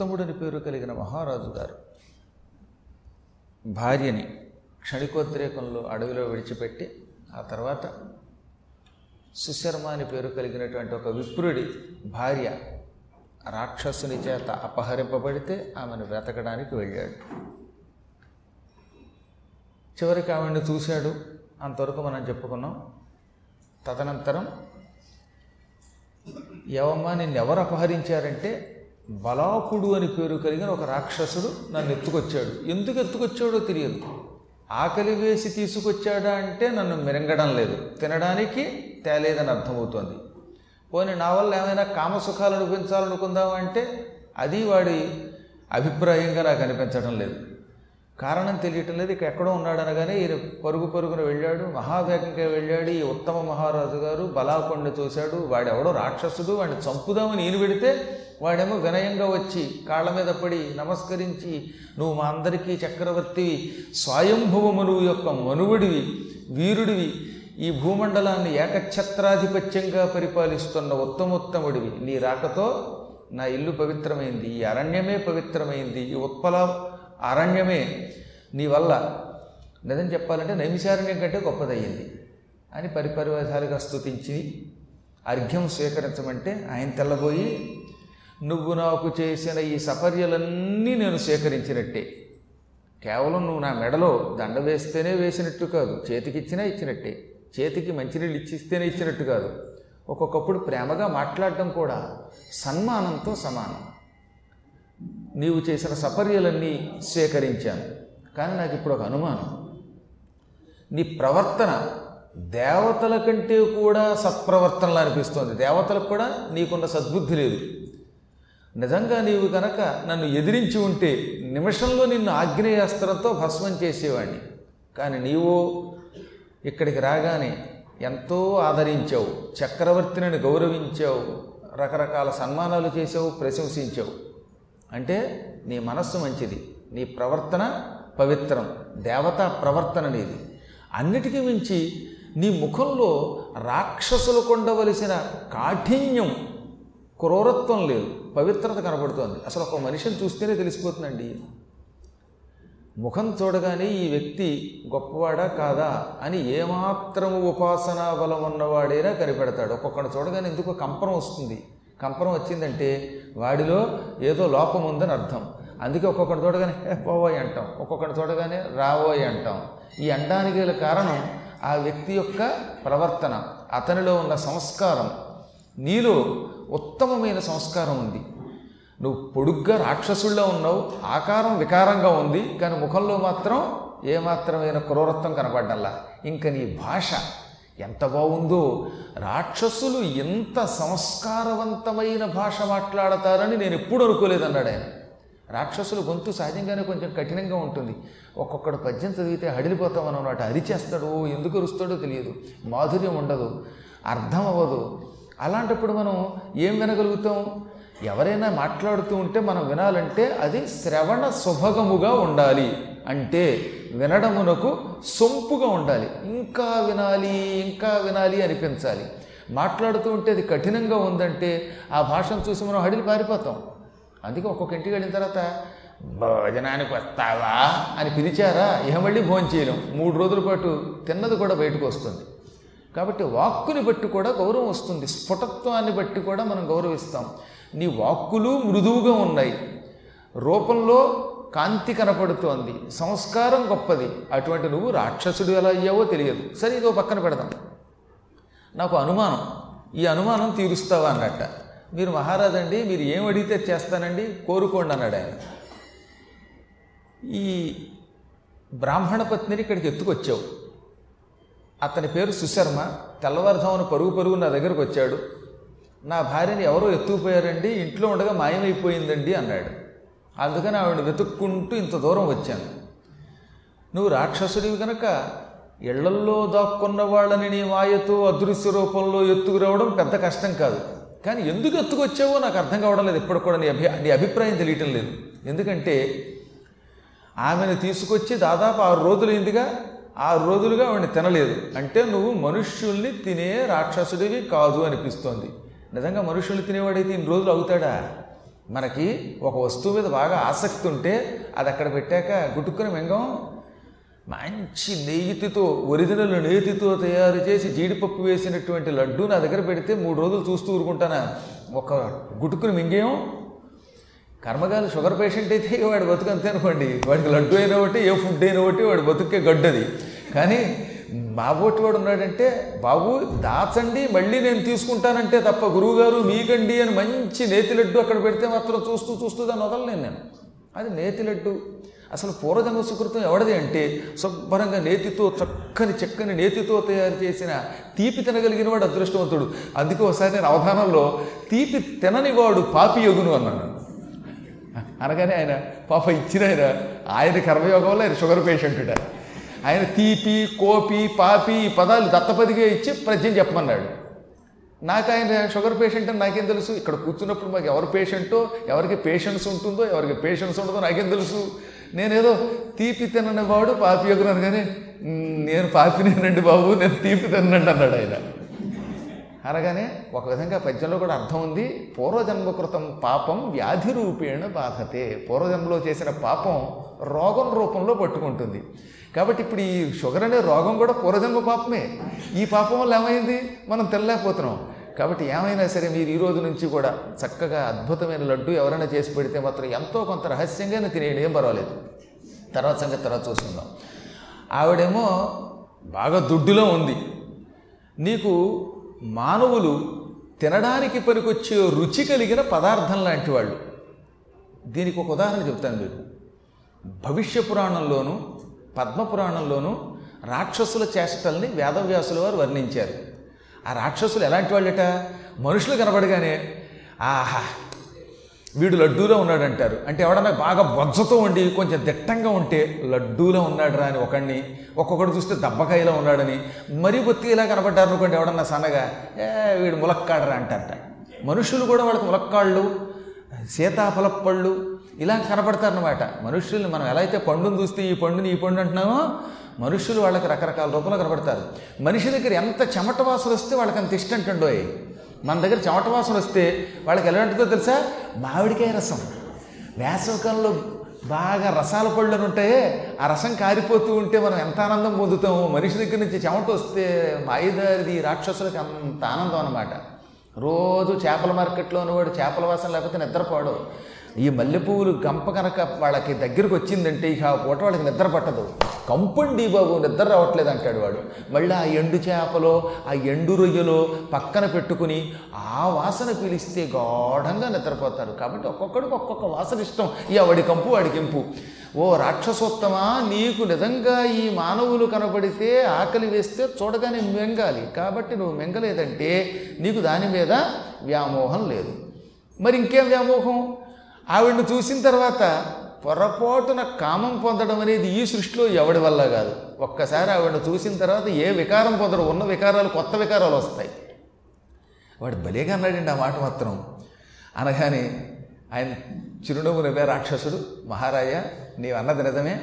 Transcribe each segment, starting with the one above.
ఉత్తముడని పేరు కలిగిన మహారాజు గారు భార్యని క్షణికోద్రేకంలో అడవిలో విడిచిపెట్టి ఆ తర్వాత సుశర్మ అని పేరు కలిగినటువంటి ఒక విప్రుడి భార్య రాక్షసుని చేత అపహరింపబడితే ఆమెను వెతకడానికి వెళ్ళాడు. చివరికి ఆవిడని చూశాడు. అంతవరకు మనం చెప్పుకున్నాం. తదనంతరం యవమ్మ నిన్ను ఎవరు అపహరించారంటే బలాకుడు అని పేరు కలిగిన ఒక రాక్షసుడు నన్ను ఎత్తుకొచ్చాడు. ఎందుకు ఎత్తుకొచ్చాడో తెలియదు. ఆకలి వేసి తీసుకొచ్చాడా అంటే నన్ను మెరంగడం లేదు. తినడానికి తేలేదని అర్థమవుతోంది. పోనీ నా వల్ల ఏమైనా కామసుఖాలు అనిపించాలనుకుందామంటే అది వాడి అభిప్రాయంగా నాకు అనిపించడం లేదు. కారణం తెలియటం లేదు. ఇక ఎక్కడో ఉన్నాడనగానే ఈయన పరుగు పరుగున వెళ్ళాడు. మహావేగంగా వెళ్ళాడు. ఈ ఉత్తమ మహారాజు గారు బలాకొండ చూశాడు. వాడెవడో రాక్షసుడు. వాడిని చంపుదామని ఈయన పెడితే వాడేమో వినయంగా వచ్చి కాళ్ళ మీద పడి నమస్కరించి నువ్వు మా అందరికీ చక్రవర్తివి స్వయంభువమునువు యొక్క మనువుడివి వీరుడివి ఈ భూమండలాన్ని ఏకఛత్రాధిపత్యంగా పరిపాలిస్తున్న ఉత్తమోత్తముడివి. నీ రాకతో నా ఇల్లు పవిత్రమైంది ఈ అరణ్యమే పవిత్రమైంది ఈ ఉత్పల అరణ్యమే నీ వల్ల. నిజం చెప్పాలంటే నైమిషారణ్యం కంటే గొప్పదయ్యింది అని పరిపరివాధాలుగా స్తుతించి అర్ఘ్యం స్వీకరించమంటే ఆయన తెల్లబోయి నువ్వు నాకు చేసిన ఈ సపర్యలన్నీ నేను సేకరించినట్టే. కేవలం నువ్వు నా మెడలో దండ వేస్తేనే వేసినట్టు కాదు చేతికిచ్చినా ఇచ్చినట్టే. చేతికి మంచినీళ్ళు ఇచ్చిస్తేనే ఇచ్చినట్టు కాదు. ఒక్కొక్కప్పుడు ప్రేమగా మాట్లాడటం కూడా సన్మానంతో సమానం. నీవు చేసిన సపర్యలన్నీ సేకరించాను. కానీ నాకు ఇప్పుడు ఒక అనుమానం. నీ ప్రవర్తన దేవతల కంటే కూడా సత్ప్రవర్తనలా అనిపిస్తోంది. దేవతలకు కూడా నీకున్న సద్బుద్ధి లేదు. నిజంగా నీవు కనుక నన్ను ఎదిరించి ఉంటే నిమిషంలో నిన్ను ఆగ్నేయాస్త్రంతో భస్మం చేసేవాడిని కానీ నీవు ఇక్కడికి రాగానే ఎంతో ఆదరించావు చక్రవర్తిని గౌరవించావు రకరకాల సన్మానాలు చేసావు ప్రశంసించావు. అంటే నీ మనస్సు మంచిది నీ ప్రవర్తన పవిత్రం దేవతా ప్రవర్తన నీది. అన్నిటికీ మించి నీ ముఖంలో రాక్షసులు కొండవలసిన కాఠిన్యం క్రూరత్వం లేదు. పవిత్రత కనబడుతోంది. అసలు ఒక మనిషిని చూస్తేనే తెలిసిపోతుందండి. ముఖం చూడగానే ఈ వ్యక్తి గొప్పవాడా కాదా అని ఏమాత్రము ఉపాసనా బలం ఉన్నవాడైనా కనిపెడతాడు. ఒక్కొక్కడు చూడగానే ఎందుకో కంపనం వస్తుంది. కంపనం వచ్చిందంటే వాడిలో ఏదో లోపం ఉందని అర్థం. అందుకే ఒక్కొక్కటి చూడగానే పోవోయ్ అంటాం. ఒక్కొక్కటి చూడగానే రావోయ్ అంటాం. ఈ అండానికి గల కారణం ఆ వ్యక్తి యొక్క ప్రవర్తన అతనిలో ఉన్న సంస్కారం. నీలో ఉత్తమమైన సంస్కారం ఉంది. నువ్వు పొడుగ్గా రాక్షసుల్లో ఉన్నావు ఆకారం వికారంగా ఉంది కానీ ముఖంలో మాత్రం ఏమాత్రమైన క్రూరత్వం కనపడ్డల్లా ఇంకా నీ భాష ఎంత బాగుందో. రాక్షసులు ఎంత సంస్కారవంతమైన భాష మాట్లాడతారని నేను ఎప్పుడు అనుకోలేదన్నాడు ఆయన. రాక్షసులు గొంతు సహజంగానే కొంచెం కఠినంగా ఉంటుంది. ఒక్కొక్కడు పద్యం చదివితే హడిలిపోతామన్నమాట. అరిచేస్తాడు ఎందుకు అరుస్తాడో తెలియదు. మాధుర్యం ఉండదు. అర్థం అవ్వదు. అలాంటప్పుడు మనం ఏం వినగలుగుతాం? ఎవరైనా మాట్లాడుతూ ఉంటే మనం వినాలంటే అది శ్రవణ సుభగముగా ఉండాలి. అంటే వినడమునకు సొంపుగా ఉండాలి. ఇంకా వినాలి ఇంకా వినాలి అనిపించాలి. మాట్లాడుతూ ఉంటే అది కఠినంగా ఉందంటే ఆ భాషను చూసి మనం హడిలు పారిపోతాం. అందుకే ఒక్కొక్క ఇంటికి వెళ్ళిన తర్వాత భోజనానికి వస్తావా? అని పిలిచారా? ఇహ మళ్ళీ భోజనం చేయలేం మూడు రోజుల పాటు తిన్నది కూడా బయటకు వస్తుంది. కాబట్టి వాక్కుని బట్టి కూడా గౌరవం వస్తుంది. స్ఫుటత్వాన్ని బట్టి కూడా మనం గౌరవిస్తాం. నీ వాక్కులు మృదువుగా ఉన్నాయి. రూపంలో కాంతి కనపడుతోంది. సంస్కారం గొప్పది. అటువంటి నువ్వు రాక్షసుడు ఎలా అయ్యావో తెలియదు. సరే ఇదో పక్కన పెడదాం. నాకు అనుమానం. ఈ అనుమానం తీరుస్తావా అన్నట్ట. మీరు మహారాజండి మీరు ఏం అడిగితే చేస్తానండి కోరుకోండి అన్నాడు ఆయన. ఈ బ్రాహ్మణ పత్నిని ఇక్కడికి ఎత్తుకొచ్చావు. అతని పేరు సుశర్మ. తెల్లవారుజామున పరుగు పరుగు నా దగ్గరకు వచ్చాడు. నా భార్యని ఎవరో ఎత్తుకుపోయారండి ఇంట్లో ఉండగా మాయమైపోయిందండి అన్నాడు. అందుకని ఆవిడ వెతుక్కుంటూ ఇంత దూరం వచ్చాను. నువ్వు రాక్షసుడివి కనుక ఇళ్ళల్లో దాక్కున్న వాళ్ళని నీ మాయతో అదృశ్య రూపంలో ఎత్తుకురావడం పెద్ద కష్టం కాదు. కానీ ఎందుకు ఎత్తుకొచ్చావో నాకు అర్థం కావడం లేదు. ఇప్పుడు కూడా నీ అభి నీ అభిప్రాయం తెలియటం లేదు. ఎందుకంటే ఆమెను తీసుకొచ్చి దాదాపు ఆరు రోజులైందిగా ఆరు రోజులుగా వాడిని తినలేదు. అంటే నువ్వు మనుష్యుల్ని తినే రాక్షసుడివి కాదు అనిపిస్తోంది. నిజంగా మనుషుల్ని తినేవాడైతే ఇన్ని రోజులు అవుతాడా? మనకి ఒక వస్తువు మీద బాగా ఆసక్తి ఉంటే అది అక్కడ పెట్టాక గుట్టుకుని మెంగం. మంచి నెయ్యితో ఒరిజినల్ నేతితో తయారు చేసి జీడిపప్పు వేసినటువంటి లడ్డు నా దగ్గర పెడితే మూడు రోజులు చూస్తూ ఊరుకుంటానా? ఒక గుటుకుని మింగేయం కర్మగాలు షుగర్ పేషెంట్ అయితే వాడి బతుకు అంతే అనుకోండి. వాడికి లడ్డు అయిన ఒకటి ఏ ఫుడ్ అయిన ఒకటి వాడి బతుకే గడ్డది. కానీ బాబోటి వాడు ఉన్నాడంటే బాబు దాచండి మళ్ళీ నేను తీసుకుంటానంటే తప్ప గురువుగారు మీకండి అని మంచి నేతి లడ్డు అక్కడ పెడితే మాత్రం చూస్తూ చూస్తూ దాన్ని వదలలేను నేను. అది నేతి లడ్డు. అసలు పూర్వజన్మ సుకృతం ఎవడది అంటే శుభ్రంగా నేతితో చక్కని చక్కని నేతితో తయారు చేసిన తీపి తినగలిగిన వాడు అదృష్టవంతుడు. అందుకే ఒకసారి నేను అవధానంలో తీపి తినని వాడు పాపి యొగును అన్నాను. అనగానే ఆయన పాప ఇచ్చిన ఆయన ఆయన కర్మయోగంలో ఆయన షుగర్ పేషెంట్ ఆయన తీపి కోపి పాపి ఈ పదాలు దత్తపదిగా ఇచ్చి ప్రజలు చెప్పమన్నాడు. నాకు ఆయన షుగర్ పేషెంట్ అని నాకేం తెలుసు? ఇక్కడ కూర్చున్నప్పుడు మాకు ఎవరు పేషెంటో ఎవరికి పేషెన్స్ ఉంటుందో ఎవరికి పేషెన్స్ ఉండదో నాకేం తెలుసు? నేనేదో తీపి తినని వాడు పాపి యొగున్నాను కానీ "మ్, నేను పాపినేనండి బాబు నేను తీపి తినండి అన్నాడు ఆయన. అనగానే ఒక విధంగా పద్యంలో కూడా అర్థం ఉంది. పూర్వజన్మకృతం పాపం వ్యాధి రూపేణ బాధతే. పూర్వజన్మలో చేసిన పాపం రోగం రూపంలో పట్టుకుంటుంది. కాబట్టి ఇప్పుడు ఈ షుగర్ అనే రోగం కూడా పూర్వజన్మ పాపమే. ఈ పాపం వల్ల ఏమైంది? మనం తెల్లలేకపోతున్నాం కాబట్టి ఏమైనా సరే మీరు ఈ రోజు నుంచి కూడా చక్కగా అద్భుతమైన లడ్డు ఎవరైనా చేసి పెడితే మాత్రం ఎంతో కొంత రహస్యంగానే తినేయండి. ఏం పర్వాలేదు. తర్వాత సంగతి తర్వాత చూసుకుందాం. ఆవిడేమో బాగా దుడ్డులో ఉంది. నీకు మానవులు తినడానికి పనికొచ్చే రుచి కలిగిన పదార్థం లాంటి వాళ్ళు. దీనికి ఒక ఉదాహరణ చెప్తాను మీరు భవిష్య పురాణంలోను పద్మపురాణంలోనూ రాక్షసుల చేష్టల్ని వేదవ్యాసుల వారు వర్ణించారు. ఆ రాక్షసులు ఎలాంటి వాళ్ళట? మనుషులు కనబడగానే ఆహా వీడు లడ్డూలో ఉన్నాడంటారు. అంటే ఎవడన్నా బాగా బొజ్జతో ఉండి కొంచెం దిట్టంగా ఉంటే లడ్డూలో ఉన్నాడురా అని ఒకడిని ఒక్కొక్కడు చూస్తే దబ్బకాయలో ఉన్నాడని మరీ బొత్తిగా కనబడ్డారు అనుకోండి ఎవడన్నా సన్నగా ఏ వీడు ములక్కాడరా అంటారట. మనుషులు కూడా వాళ్ళకి ములక్కాళ్ళు సీతాఫల పళ్ళు ఇలా కనపడతారనమాట మనుషుల్ని మనం ఎలా అయితే పండుని చూస్తే ఈ పండుని ఈ పండు అంటున్నామో మనుషులు వాళ్ళకి రకరకాల రూపంలో కనపడతారు. మనిషి దగ్గర ఎంత చెమట వాసన వస్తే వాళ్ళకి అంత ఇష్టం అంటుండోయ్. మన దగ్గర చెమట వాసన వస్తే వాళ్ళకి ఎలా ఉంటుందో తెలుసా? మామిడికాయ రసం. వేసవకాలంలో బాగా రసాల పళ్ళు ఉంటాయి ఆ రసం కారిపోతూ ఉంటే మనం ఎంత ఆనందం పొందుతాము. మనిషి దగ్గర నుంచి చెమట వస్తే మాయిదారిది రాక్షసులకి అంత ఆనందం అన్నమాట. రోజు చేపల మార్కెట్లో ఉన్నవాడు చేపల వాసన లేకపోతే నిద్రపోడు. ఈ మల్లెపువ్వులు గంప కనుక వాళ్ళకి దగ్గరకు వచ్చిందంటే ఇక ఆ పూట వాళ్ళకి నిద్ర పట్టదు. కంపండి బాబు నిద్ర రావట్లేదు అంటాడు వాడు. మళ్ళీ ఆ ఎండు చేపలో ఆ ఎండు రొయ్యలో పక్కన పెట్టుకుని ఆ వాసన పిలిస్తే గాఢంగా నిద్రపోతారు. కాబట్టి ఒక్కొక్కడికి ఒక్కొక్క వాసన ఇష్టం. ఈ వాడి కంపు వాడి కెంపు. ఓ రాక్షసోత్తమా నీకు నిజంగా ఈ మానవులు కనబడితే ఆకలి వేస్తే చూడగానే మెంగాలి. కాబట్టి నువ్వు మెంగలేదంటే నీకు దాని మీద వ్యామోహం లేదు. మరి ఇంకేం వ్యామోహం? ఆవిడను చూసిన తర్వాత పొరపాటున కామం పొందడం అనేది ఈ సృష్టిలో ఎవడి వల్ల కాదు. ఒక్కసారి ఆవిడను చూసిన తర్వాత ఏ వికారం పొందడం ఉన్న వికారాలు కొత్త వికారాలు వస్తాయి. వాడు భలేగా అన్నాడండి ఆ మాట మాత్రం. అనగానే ఆయన చిరునవ్వు నవ్వే రాక్షసుడు మహారాయ నీవు అన్నది నిజమే.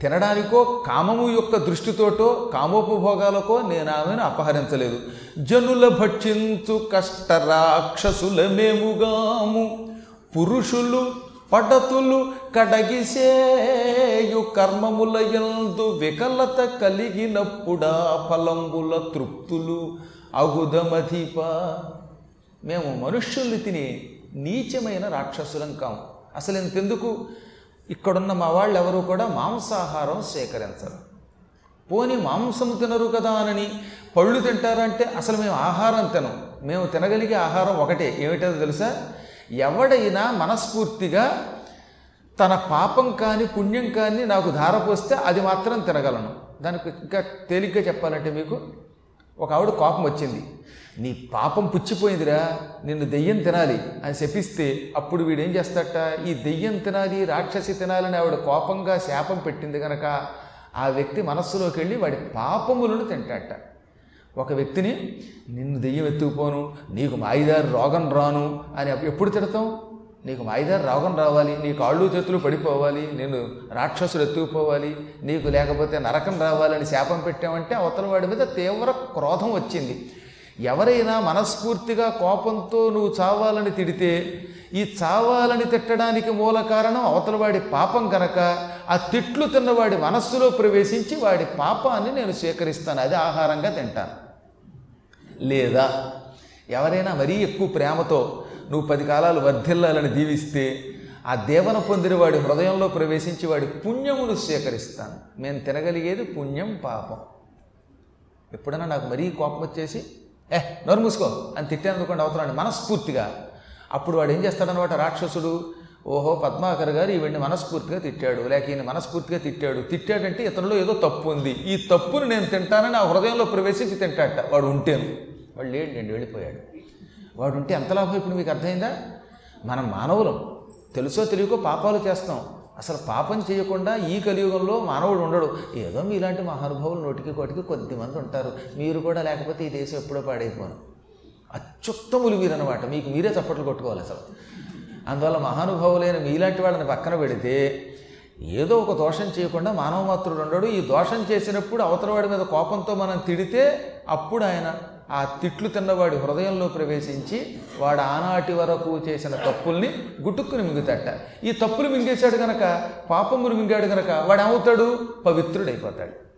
తినడానికో కామము యొక్క దృష్టితోటో కామోపభోగాలకో నేను ఆమెను అపహరించలేదు. జనుల భక్షించు కష్ట రాక్షసుల మేముగాము. పురుషులు పడతులు కడగిసేయు కర్మముల యందు వికలత కలిగినప్పుడా ఫలంబుల తృప్తులు. అగుదమధిప మేము మనుష్యుల్ని తిని నీచమైన రాక్షసులం కాము అసలు ఇంతెందుకు? ఇక్కడున్న మా వాళ్ళు ఎవరు కూడా మాంసాహారం సేకరించరు. పోని మాంసం తినరు కదా అని పళ్ళు తింటారంటే అసలు మేము ఆహారం తినం. మేము తినగలిగే ఆహారం ఒకటే. ఏమిటో తెలుసా? ఎవడైనా మనస్ఫూర్తిగా తన పాపం కానీ పుణ్యం కానీ నాకు ధారపోస్తే అది మాత్రం తినగలను. దానికి ఇంకా తేలిగ్గా చెప్పాలంటే మీకు ఒక ఆవిడ కోపం వచ్చింది. నీ పాపం పుచ్చిపోయిందిరా నిన్ను దెయ్యం తినాలి అని శపిస్తే అప్పుడు వీడేం చేస్తాట ఈ దెయ్యం తినాలి రాక్షసి తినాలని ఆవిడ కోపంగా శాపం పెట్టింది కనుక ఆ వ్యక్తి మనస్సులోకి వెళ్ళి వాడి పాపములను తింటాడట. ఒక వ్యక్తిని నిన్ను దెయ్యం ఎత్తుకుపోను నీకు మాయిదారి రోగం రాను అని ఎప్పుడు తిడతాం నీకు మాయిదారి రోగం రావాలి నీ కాళ్ళు చేతులు పడిపోవాలి నేను రాక్షసులు ఎత్తుకుపోవాలి నీకు లేకపోతే నరకం రావాలని శాపం పెట్టామంటే అవతల వాడి మీద తీవ్ర క్రోధం వచ్చింది. ఎవరైనా మనస్ఫూర్తిగా కోపంతో నువ్వు చావాలని తిడితే ఈ చావాలని తిట్టడానికి మూల కారణం అవతలవాడి పాపం కనుక ఆ తిట్లు తిన్నవాడి మనస్సులో ప్రవేశించి వాడి పాపాన్ని నేను స్వీకరిస్తాను అది ఆహారంగా తింటాను. లేదా? ఎవరైనా మరీ ఎక్కువ ప్రేమతో నువ్వు పది కాలాలు వర్ధిల్లాలని దీవిస్తే ఆ దేవన పొందిన వాడి హృదయంలో ప్రవేశించి వాడి పుణ్యమును స్వీకరిస్తాను నేను తినగలిగేది పుణ్యం పాపం. ఎప్పుడైనా నాకు మరీ కోపం వచ్చేసి ఏ నోరు మూసుకో అని తిట్టాను అనుకోండి అవతలాన్ని మనస్ఫూర్తిగా. అప్పుడు వాడు ఏం చేస్తాడనమాట రాక్షసుడు ఓహో పద్మాకర్ గారు ఈవిడ్ని మనస్ఫూర్తిగా తిట్టాడు లేక ఈయన మనస్ఫూర్తిగా తిట్టాడు. తిట్టాడంటే ఇతనిలో ఏదో తప్పు ఉంది. ఈ తప్పును నేను తింటానని ఆ హృదయంలో ప్రవేశించి తింటాట వాడు ఉంటేను. వాడు లేడండి వెళ్ళిపోయాడు. వాడు ఉంటే ఎంత లాభం ఇప్పుడు మీకు అర్థమైందా? మనం మానవులం. తెలుసో తెలియకో పాపాలు చేస్తాం. అసలు పాపం చేయకుండా ఈ కలియుగంలో మానవుడు ఉండడు. ఏదో మీలాంటి మహానుభావులు నోటికి కోటికి కొద్దిమంది ఉంటారు. మీరు కూడా లేకపోతే ఈ దేశం ఎప్పుడో పాడైపోను. అత్యుత్తములు మీరన్నమాట. మీకు మీరే చప్పట్లు కొట్టుకోవాలి అసలు. అందువల్ల మహానుభావులైన మీలాంటి వాళ్ళని పక్కన పెడితే ఏదో ఒక దోషం చేయకుండా మానవ మాత్రుడు ఉండడు. ఈ దోషం చేసినప్పుడు అవతలవాడి మీద కోపంతో మనం తిడితే అప్పుడు ఆయన ఆ తిట్లు తిన్నవాడి హృదయంలో ప్రవేశించి వాడు ఆనాటి వరకు చేసిన తప్పుల్ని గుట్టుక్కుని మింగుతాట. ఈ తప్పులు మింగేశాడు గనక పాపములు మింగాడు గనక వాడు ఏమవుతాడు? పవిత్రుడైపోతాడు.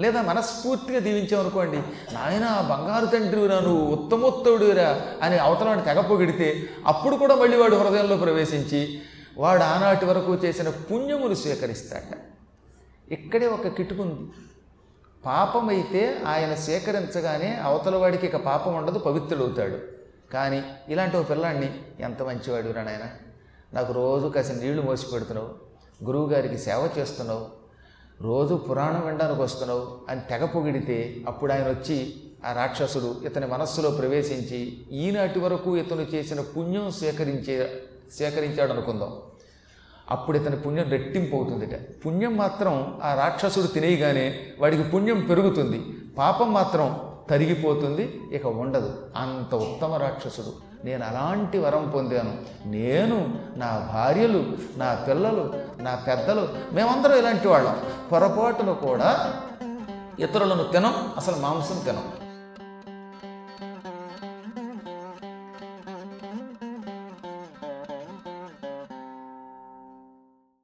లేదా మనస్ఫూర్తిగా దీవించామనుకోండి నాయన బంగారు తండ్రిరా నువ్వు ఉత్తమోత్తవుడిరా అని అవతలాన్ని తెగపొగిడితే అప్పుడు కూడా మళ్ళీ వాడు హృదయంలో ప్రవేశించి వాడు ఆనాటి వరకు చేసిన పుణ్యములు స్వీకరిస్తాట. ఇక్కడే ఒక కిటుకుంది. పాపమైతే ఆయన స్వీకరించగానే అవతలవాడికి ఇక పాపం ఉండదు పవిత్రుడవుతాడు. కానీ ఇలాంటి ఒక పిల్లాడిని ఎంత మంచివాడు రా నాయన. నాకు రోజు కాసిన నీళ్ళు మోసి పెడుతున్నావు గురువుగారికి సేవ చేస్తున్నావు రోజు పురాణం వినడానికి వస్తున్నావు అని తెగ పొగిడితే అప్పుడు ఆయన వచ్చి ఆ రాక్షసుడు ఇతని మనస్సులో ప్రవేశించి ఈనాటి వరకు ఇతను చేసిన పుణ్యం స్వీకరించే సేకరించాడు అనుకుందాం అప్పుడు ఇతని పుణ్యం రెట్టింపు అవుతుందిట. పుణ్యం మాత్రం ఆ రాక్షసుడు తినేయగానే వాడికి పుణ్యం పెరుగుతుంది. పాపం మాత్రం తరిగిపోతుంది ఇక ఉండదు. అంత ఉత్తమ రాక్షసుడు. నేను అలాంటి వరం పొందాను. నేను నా భార్యలు నా పిల్లలు నా పెద్దలు మేమందరం ఇలాంటి వాళ్ళం. పొరపాటును కూడా ఇతరులను తినం అసలు మాంసం తినం.